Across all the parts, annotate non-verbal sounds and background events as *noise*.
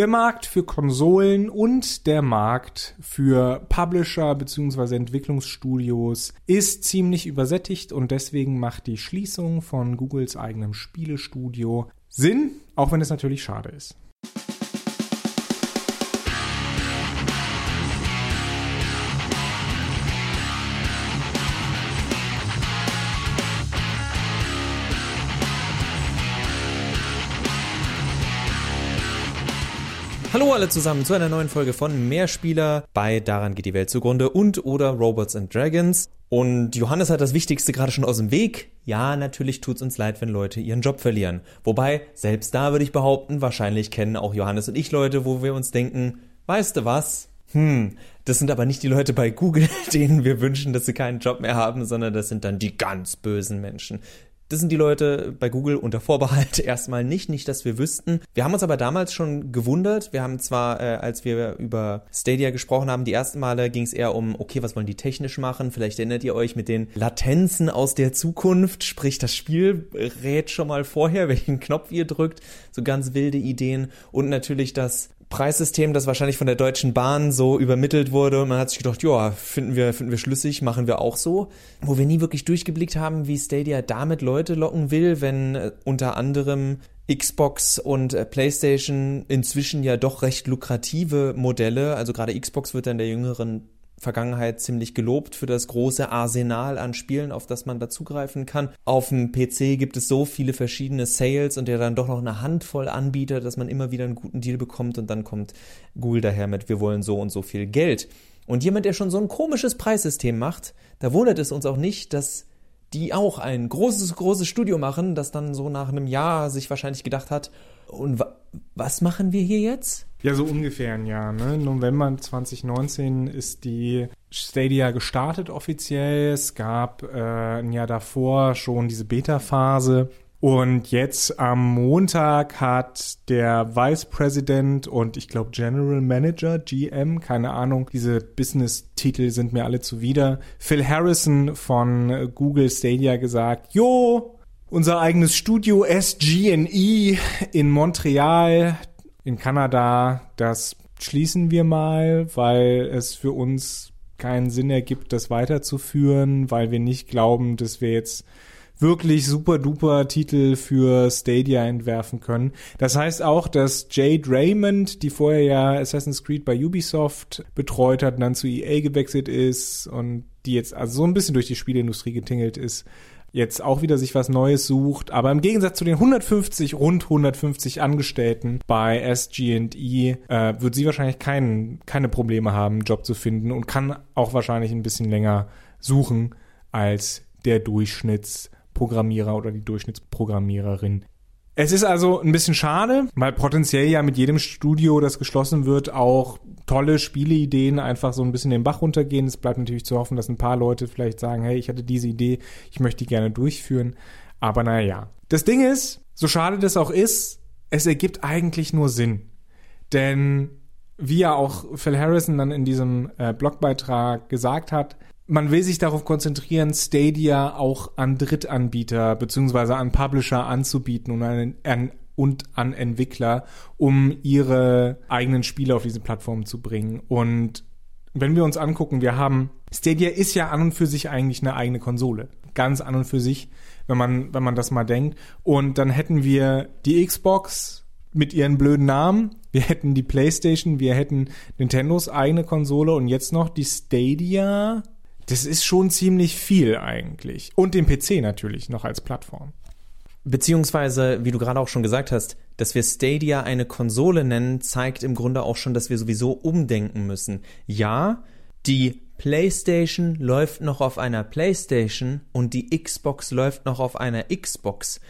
Der Markt für Konsolen und der Markt für Publisher bzw. Entwicklungsstudios ist ziemlich übersättigt und deswegen macht die Schließung von Googles eigenem Spielestudio Sinn, auch wenn es natürlich schade ist. Hallo alle zusammen zu einer neuen Folge von Mehrspieler bei Daran geht die Welt zugrunde und oder Robots and Dragons. Und Johannes hat das Wichtigste gerade schon aus dem Weg. Ja, natürlich tut's uns leid, wenn Leute ihren Job verlieren. Wobei, selbst da würde ich behaupten, wahrscheinlich kennen auch Johannes und ich Leute, wo wir uns denken, weißt du was? Hm, das sind aber nicht die Leute bei Google, *laughs* denen wir wünschen, dass sie keinen Job mehr haben, sondern das sind dann die ganz bösen Menschen. Das sind die Leute bei Google unter Vorbehalt *laughs* erstmal nicht, nicht, dass wir wüssten. Wir haben uns aber damals schon gewundert. Wir haben zwar, äh, als wir über Stadia gesprochen haben, die ersten Male ging es eher um, okay, was wollen die technisch machen? Vielleicht erinnert ihr euch mit den Latenzen aus der Zukunft, sprich das Spiel rät schon mal vorher, *laughs* welchen Knopf ihr drückt. So ganz wilde Ideen und natürlich das Preissystem, das wahrscheinlich von der Deutschen Bahn so übermittelt wurde und man hat sich gedacht, ja, finden wir, finden wir schlüssig, machen wir auch so. Wo wir nie wirklich durchgeblickt haben, wie Stadia damit Leute locken will, wenn äh, unter anderem Xbox und äh, PlayStation inzwischen ja doch recht lukrative Modelle, also gerade Xbox wird dann der jüngeren Vergangenheit ziemlich gelobt für das große Arsenal an Spielen, auf das man da zugreifen kann. Auf dem PC gibt es so viele verschiedene Sales und ja dann doch noch eine Handvoll Anbieter, dass man immer wieder einen guten Deal bekommt und dann kommt Google daher mit, wir wollen so und so viel Geld. Und jemand, der schon so ein komisches Preissystem macht, da wundert es uns auch nicht, dass die auch ein großes, großes Studio machen, das dann so nach einem Jahr sich wahrscheinlich gedacht hat, und wa was machen wir hier jetzt? Ja, so ungefähr ein Jahr. Ne? November 2019 ist die Stadia gestartet offiziell. Es gab äh, ein Jahr davor schon diese Beta-Phase. Und jetzt am Montag hat der Vice President und ich glaube General Manager, GM, keine Ahnung, diese Business-Titel sind mir alle zuwider, Phil Harrison von Google Stadia gesagt, jo, unser eigenes Studio SG&E in Montreal in Kanada, das schließen wir mal, weil es für uns keinen Sinn ergibt, das weiterzuführen, weil wir nicht glauben, dass wir jetzt wirklich super duper Titel für Stadia entwerfen können. Das heißt auch, dass Jade Raymond, die vorher ja Assassin's Creed bei Ubisoft betreut hat und dann zu EA gewechselt ist und die jetzt also so ein bisschen durch die Spieleindustrie getingelt ist, jetzt auch wieder sich was Neues sucht. Aber im Gegensatz zu den 150, rund 150 Angestellten bei SG&E äh, wird sie wahrscheinlich kein, keine Probleme haben, einen Job zu finden und kann auch wahrscheinlich ein bisschen länger suchen als der Durchschnittsprogrammierer oder die Durchschnittsprogrammiererin es ist also ein bisschen schade, weil potenziell ja mit jedem Studio, das geschlossen wird, auch tolle Spieleideen einfach so ein bisschen den Bach runtergehen. Es bleibt natürlich zu hoffen, dass ein paar Leute vielleicht sagen, hey, ich hatte diese Idee, ich möchte die gerne durchführen. Aber naja. Das Ding ist, so schade das auch ist, es ergibt eigentlich nur Sinn. Denn wie ja auch Phil Harrison dann in diesem äh, Blogbeitrag gesagt hat, man will sich darauf konzentrieren, Stadia auch an Drittanbieter beziehungsweise an Publisher anzubieten und an, an, und an Entwickler, um ihre eigenen Spiele auf diese Plattform zu bringen. Und wenn wir uns angucken, wir haben Stadia ist ja an und für sich eigentlich eine eigene Konsole, ganz an und für sich, wenn man wenn man das mal denkt. Und dann hätten wir die Xbox mit ihren blöden Namen, wir hätten die PlayStation, wir hätten Nintendos eigene Konsole und jetzt noch die Stadia das ist schon ziemlich viel eigentlich. Und den PC natürlich noch als Plattform. Beziehungsweise, wie du gerade auch schon gesagt hast, dass wir Stadia eine Konsole nennen, zeigt im Grunde auch schon, dass wir sowieso umdenken müssen. Ja, die PlayStation läuft noch auf einer PlayStation und die Xbox läuft noch auf einer Xbox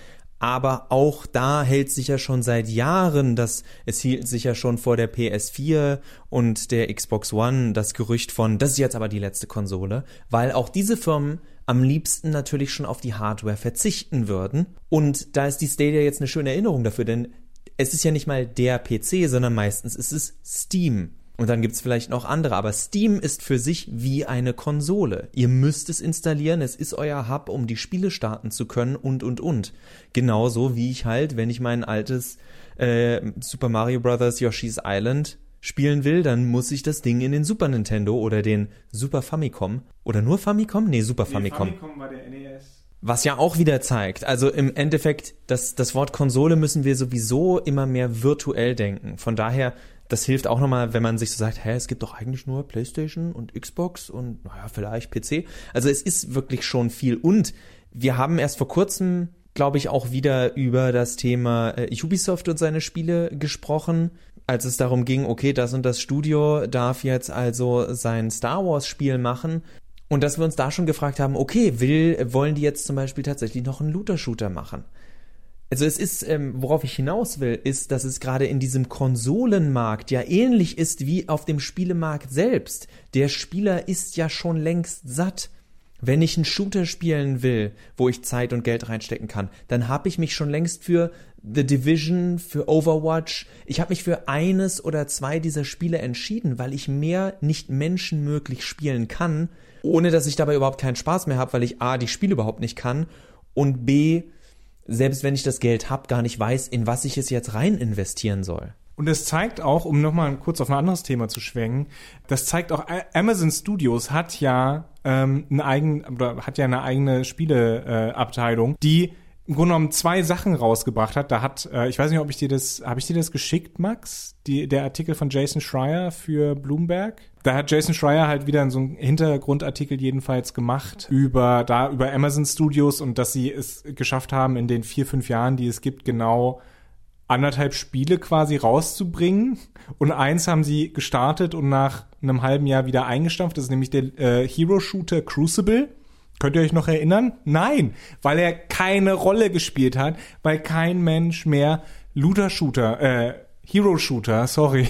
aber auch da hält sich ja schon seit Jahren das, es hielt sich ja schon vor der PS4 und der Xbox One das Gerücht von, das ist jetzt aber die letzte Konsole, weil auch diese Firmen am liebsten natürlich schon auf die Hardware verzichten würden. Und da ist die Stadia jetzt eine schöne Erinnerung dafür, denn es ist ja nicht mal der PC, sondern meistens ist es Steam. Und dann gibt's vielleicht noch andere, aber Steam ist für sich wie eine Konsole. Ihr müsst es installieren, es ist euer Hub, um die Spiele starten zu können und und und. Genauso wie ich halt, wenn ich mein altes äh, Super Mario Bros. Yoshi's Island spielen will, dann muss ich das Ding in den Super Nintendo oder den Super Famicom oder nur Famicom? Nee, Super nee, Famicom. Famicom war der NES. Was ja auch wieder zeigt, also im Endeffekt, das, das Wort Konsole müssen wir sowieso immer mehr virtuell denken. Von daher, das hilft auch nochmal, wenn man sich so sagt, hä, es gibt doch eigentlich nur PlayStation und Xbox und naja, vielleicht PC. Also es ist wirklich schon viel. Und wir haben erst vor kurzem, glaube ich, auch wieder über das Thema äh, Ubisoft und seine Spiele gesprochen als es darum ging, okay, das und das Studio darf jetzt also sein Star Wars Spiel machen. Und dass wir uns da schon gefragt haben, okay, will, wollen die jetzt zum Beispiel tatsächlich noch einen Looter-Shooter machen? Also es ist, ähm, worauf ich hinaus will, ist, dass es gerade in diesem Konsolenmarkt ja ähnlich ist wie auf dem Spielemarkt selbst. Der Spieler ist ja schon längst satt. Wenn ich einen Shooter spielen will, wo ich Zeit und Geld reinstecken kann, dann habe ich mich schon längst für The Division, für Overwatch. Ich habe mich für eines oder zwei dieser Spiele entschieden, weil ich mehr nicht menschenmöglich spielen kann, ohne dass ich dabei überhaupt keinen Spaß mehr habe, weil ich A, die Spiele überhaupt nicht kann und B, selbst wenn ich das Geld habe, gar nicht weiß, in was ich es jetzt rein investieren soll. Und es zeigt auch, um nochmal kurz auf ein anderes Thema zu schwenken, das zeigt auch, Amazon Studios hat ja ähm, eine eigene, oder hat ja eine eigene Spieleabteilung, äh, die im Grunde genommen zwei Sachen rausgebracht hat. Da hat, äh, ich weiß nicht, ob ich dir das, habe ich dir das geschickt, Max? Die, der Artikel von Jason Schreier für Bloomberg. Da hat Jason Schreier halt wieder so einen Hintergrundartikel jedenfalls gemacht über da über Amazon Studios und dass sie es geschafft haben in den vier fünf Jahren, die es gibt, genau anderthalb Spiele quasi rauszubringen. Und eins haben sie gestartet und nach einem halben Jahr wieder eingestampft. Das ist nämlich der äh, Hero Shooter Crucible. Könnt ihr euch noch erinnern? Nein, weil er keine Rolle gespielt hat, weil kein Mensch mehr Looter-Shooter, äh, Hero-Shooter, *laughs* sorry,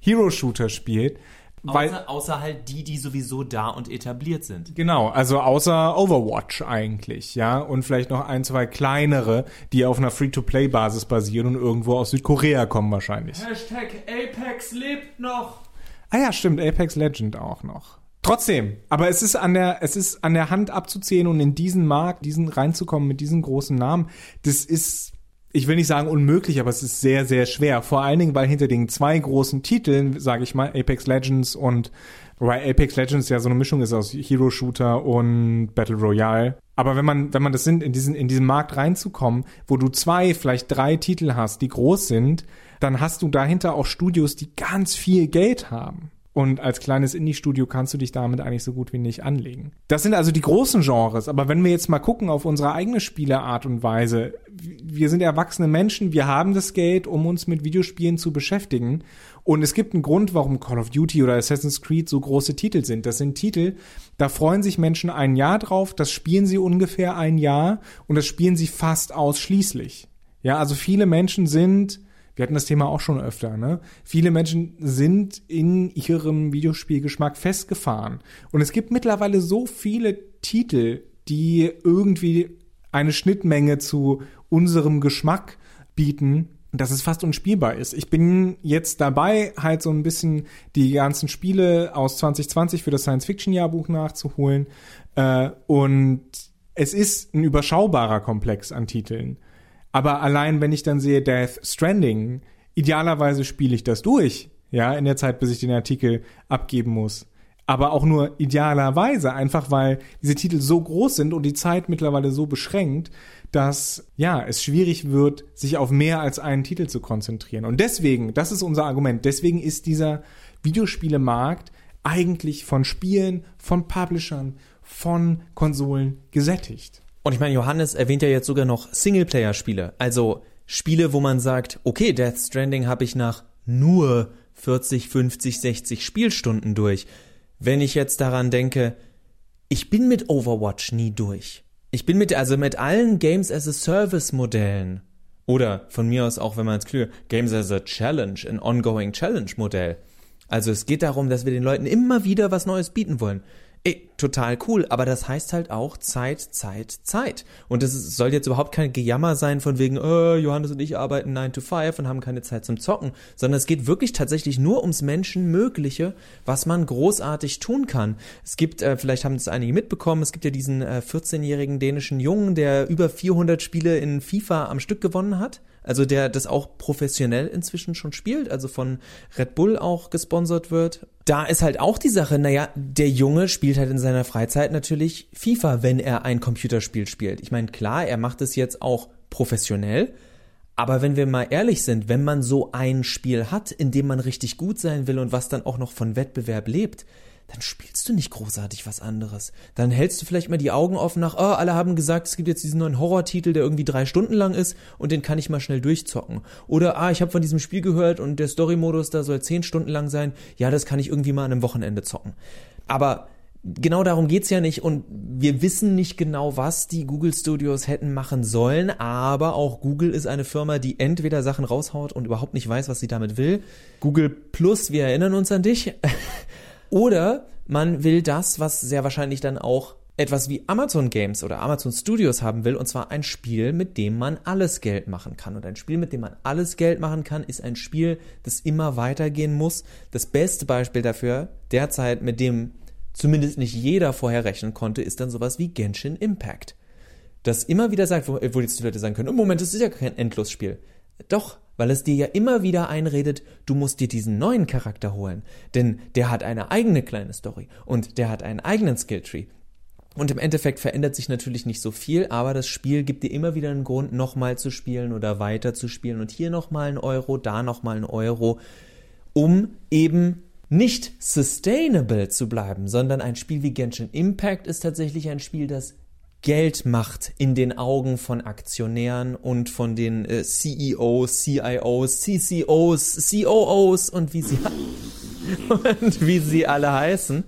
Hero-Shooter spielt. Weil, außer, außer halt die, die sowieso da und etabliert sind. Genau, also außer Overwatch eigentlich, ja. Und vielleicht noch ein, zwei kleinere, die auf einer Free-to-Play-Basis basieren und irgendwo aus Südkorea kommen wahrscheinlich. Hashtag Apex lebt noch. Ah ja, stimmt, Apex Legend auch noch. Trotzdem, aber es ist an der, es ist an der Hand abzuzählen und in diesen Markt, diesen reinzukommen mit diesen großen Namen, das ist, ich will nicht sagen unmöglich, aber es ist sehr, sehr schwer. Vor allen Dingen, weil hinter den zwei großen Titeln, sage ich mal, Apex Legends und weil Apex Legends ja so eine Mischung ist aus Hero Shooter und Battle Royale. Aber wenn man, wenn man das sind, in diesen, in diesen Markt reinzukommen, wo du zwei, vielleicht drei Titel hast, die groß sind, dann hast du dahinter auch Studios, die ganz viel Geld haben. Und als kleines Indie-Studio kannst du dich damit eigentlich so gut wie nicht anlegen. Das sind also die großen Genres. Aber wenn wir jetzt mal gucken auf unsere eigene Spieleart und Weise, wir sind erwachsene Menschen, wir haben das Geld, um uns mit Videospielen zu beschäftigen. Und es gibt einen Grund, warum Call of Duty oder Assassin's Creed so große Titel sind. Das sind Titel, da freuen sich Menschen ein Jahr drauf, das spielen sie ungefähr ein Jahr und das spielen sie fast ausschließlich. Ja, also viele Menschen sind wir hatten das Thema auch schon öfter, ne? Viele Menschen sind in ihrem Videospielgeschmack festgefahren. Und es gibt mittlerweile so viele Titel, die irgendwie eine Schnittmenge zu unserem Geschmack bieten, dass es fast unspielbar ist. Ich bin jetzt dabei, halt so ein bisschen die ganzen Spiele aus 2020 für das Science-Fiction-Jahrbuch nachzuholen. Äh, und es ist ein überschaubarer Komplex an Titeln. Aber allein, wenn ich dann sehe Death Stranding, idealerweise spiele ich das durch, ja, in der Zeit, bis ich den Artikel abgeben muss. Aber auch nur idealerweise, einfach weil diese Titel so groß sind und die Zeit mittlerweile so beschränkt, dass ja, es schwierig wird, sich auf mehr als einen Titel zu konzentrieren. Und deswegen, das ist unser Argument, deswegen ist dieser Videospielemarkt eigentlich von Spielen, von Publishern, von Konsolen gesättigt. Und ich meine, Johannes erwähnt ja jetzt sogar noch Singleplayer-Spiele. Also Spiele, wo man sagt, okay, Death Stranding habe ich nach nur 40, 50, 60 Spielstunden durch. Wenn ich jetzt daran denke, ich bin mit Overwatch nie durch. Ich bin mit, also mit allen Games as a Service Modellen. Oder von mir aus auch, wenn man es klüger, Games as a Challenge, ein ongoing Challenge Modell. Also es geht darum, dass wir den Leuten immer wieder was Neues bieten wollen Ey, total cool, aber das heißt halt auch Zeit, Zeit, Zeit. Und es soll jetzt überhaupt kein Gejammer sein von wegen, äh, Johannes und ich arbeiten 9 to 5 und haben keine Zeit zum Zocken, sondern es geht wirklich tatsächlich nur ums Menschenmögliche, was man großartig tun kann. Es gibt, äh, vielleicht haben es einige mitbekommen, es gibt ja diesen äh, 14-jährigen dänischen Jungen, der über 400 Spiele in FIFA am Stück gewonnen hat. Also der das auch professionell inzwischen schon spielt, also von Red Bull auch gesponsert wird. Da ist halt auch die Sache, naja, der Junge spielt halt in seiner Freizeit natürlich FIFA, wenn er ein Computerspiel spielt. Ich meine, klar, er macht es jetzt auch professionell, aber wenn wir mal ehrlich sind, wenn man so ein Spiel hat, in dem man richtig gut sein will und was dann auch noch von Wettbewerb lebt, dann spielst du nicht großartig was anderes. Dann hältst du vielleicht mal die Augen offen nach, oh, alle haben gesagt, es gibt jetzt diesen neuen Horrortitel, der irgendwie drei Stunden lang ist und den kann ich mal schnell durchzocken. Oder, ah, ich habe von diesem Spiel gehört und der Story-Modus da soll zehn Stunden lang sein, ja, das kann ich irgendwie mal an einem Wochenende zocken. Aber genau darum geht's ja nicht und wir wissen nicht genau, was die Google Studios hätten machen sollen, aber auch Google ist eine Firma, die entweder Sachen raushaut und überhaupt nicht weiß, was sie damit will. Google Plus, wir erinnern uns an dich. *laughs* Oder man will das, was sehr wahrscheinlich dann auch etwas wie Amazon Games oder Amazon Studios haben will, und zwar ein Spiel, mit dem man alles Geld machen kann. Und ein Spiel, mit dem man alles Geld machen kann, ist ein Spiel, das immer weitergehen muss. Das beste Beispiel dafür, derzeit, mit dem zumindest nicht jeder vorher rechnen konnte, ist dann sowas wie Genshin Impact. Das immer wieder sagt, wo, wo jetzt die Leute sagen können, im oh, Moment, das ist ja kein Endlosspiel. Doch, weil es dir ja immer wieder einredet, du musst dir diesen neuen Charakter holen, denn der hat eine eigene kleine Story und der hat einen eigenen Skilltree. Und im Endeffekt verändert sich natürlich nicht so viel, aber das Spiel gibt dir immer wieder einen Grund, nochmal zu spielen oder weiter zu spielen und hier nochmal ein Euro, da nochmal ein Euro, um eben nicht sustainable zu bleiben, sondern ein Spiel wie Genshin Impact ist tatsächlich ein Spiel, das Geld macht in den Augen von Aktionären und von den äh, CEOs, CIOs, CCOs, COOs und wie sie *laughs* und wie sie alle heißen.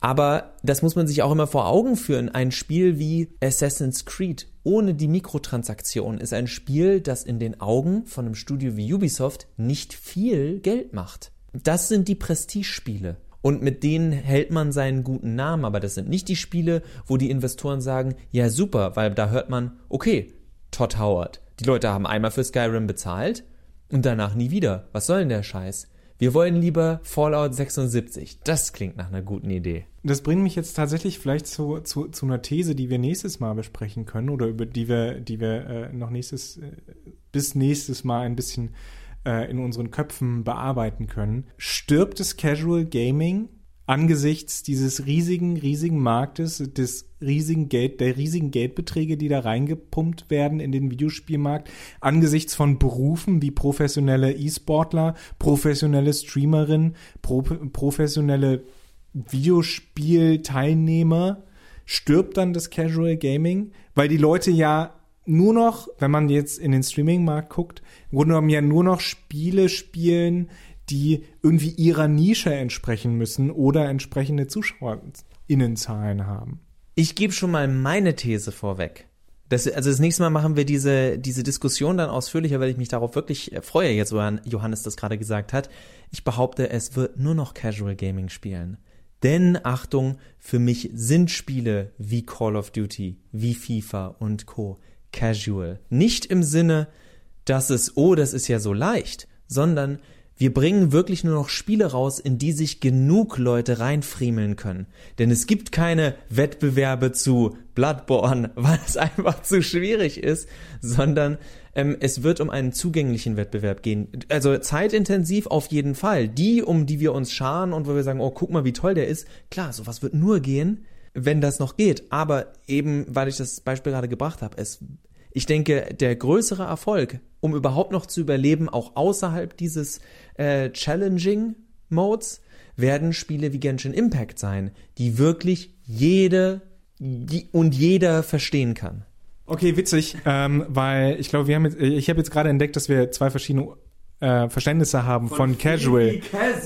Aber das muss man sich auch immer vor Augen führen. Ein Spiel wie Assassin's Creed ohne die Mikrotransaktion ist ein Spiel, das in den Augen von einem Studio wie Ubisoft nicht viel Geld macht. Das sind die Prestigespiele und mit denen hält man seinen guten Namen. Aber das sind nicht die Spiele, wo die Investoren sagen, ja super, weil da hört man, okay, Todd Howard. Die Leute haben einmal für Skyrim bezahlt und danach nie wieder. Was soll denn der Scheiß? Wir wollen lieber Fallout 76. Das klingt nach einer guten Idee. Das bringt mich jetzt tatsächlich vielleicht zu, zu, zu einer These, die wir nächstes Mal besprechen können oder über die wir, die wir äh, noch nächstes, äh, bis nächstes Mal ein bisschen äh, in unseren Köpfen bearbeiten können. Stirbt das Casual Gaming angesichts dieses riesigen, riesigen Marktes, des riesigen Geld, der riesigen Geldbeträge, die da reingepumpt werden in den Videospielmarkt, angesichts von Berufen wie professionelle E-Sportler, professionelle Streamerinnen, pro, professionelle Videospielteilnehmer, stirbt dann das Casual Gaming, weil die Leute ja nur noch, wenn man jetzt in den Streaming-Markt guckt, im Grunde genommen ja nur noch Spiele spielen, die irgendwie ihrer Nische entsprechen müssen oder entsprechende ZuschauerInnenzahlen haben. Ich gebe schon mal meine These vorweg. Das, also das nächste Mal machen wir diese, diese Diskussion dann ausführlicher, weil ich mich darauf wirklich freue, jetzt wo Johannes das gerade gesagt hat. Ich behaupte, es wird nur noch Casual Gaming spielen. Denn Achtung, für mich sind Spiele wie Call of Duty, wie FIFA und Co casual. Nicht im Sinne, dass es, oh, das ist ja so leicht, sondern wir bringen wirklich nur noch Spiele raus, in die sich genug Leute reinfriemeln können. Denn es gibt keine Wettbewerbe zu Bloodborne, *laughs* weil es einfach zu schwierig ist, sondern ähm, es wird um einen zugänglichen Wettbewerb gehen. Also zeitintensiv auf jeden Fall. Die, um die wir uns scharen und wo wir sagen, oh, guck mal, wie toll der ist. Klar, sowas wird nur gehen, wenn das noch geht. Aber eben, weil ich das Beispiel gerade gebracht habe, es, ich denke, der größere Erfolg, um überhaupt noch zu überleben, auch außerhalb dieses äh, Challenging Modes, werden Spiele wie Genshin Impact sein, die wirklich jede die, und jeder verstehen kann. Okay, witzig, ähm, weil ich glaube, wir haben jetzt, ich habe jetzt gerade entdeckt, dass wir zwei verschiedene äh, Verständnisse haben von, von Casual.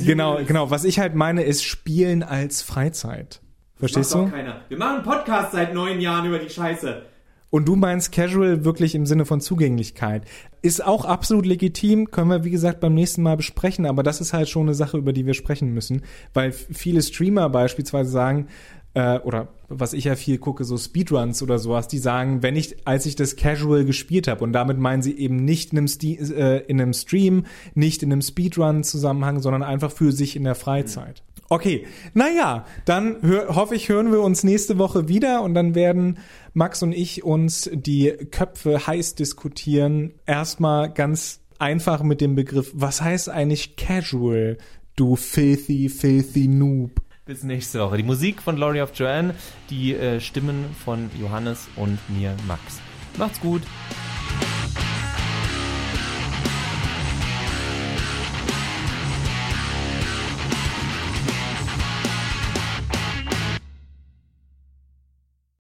Genau, genau. Was ich halt meine, ist Spielen als Freizeit. Verstehst du? Keiner. Wir machen einen Podcast seit neun Jahren über die Scheiße. Und du meinst Casual wirklich im Sinne von Zugänglichkeit. Ist auch absolut legitim, können wir wie gesagt beim nächsten Mal besprechen, aber das ist halt schon eine Sache, über die wir sprechen müssen, weil viele Streamer beispielsweise sagen, äh, oder was ich ja viel gucke, so Speedruns oder sowas, die sagen, wenn ich, als ich das Casual gespielt habe, und damit meinen sie eben nicht in einem, Sti äh, in einem Stream, nicht in einem Speedrun-Zusammenhang, sondern einfach für sich in der Freizeit. Okay, naja, dann hoffe ich, hören wir uns nächste Woche wieder und dann werden Max und ich uns die Köpfe heiß diskutieren. Erstmal ganz einfach mit dem Begriff, was heißt eigentlich Casual, du filthy, filthy Noob? Bis nächste Woche. Die Musik von Glory of Joanne, die äh, Stimmen von Johannes und mir, Max. Macht's gut.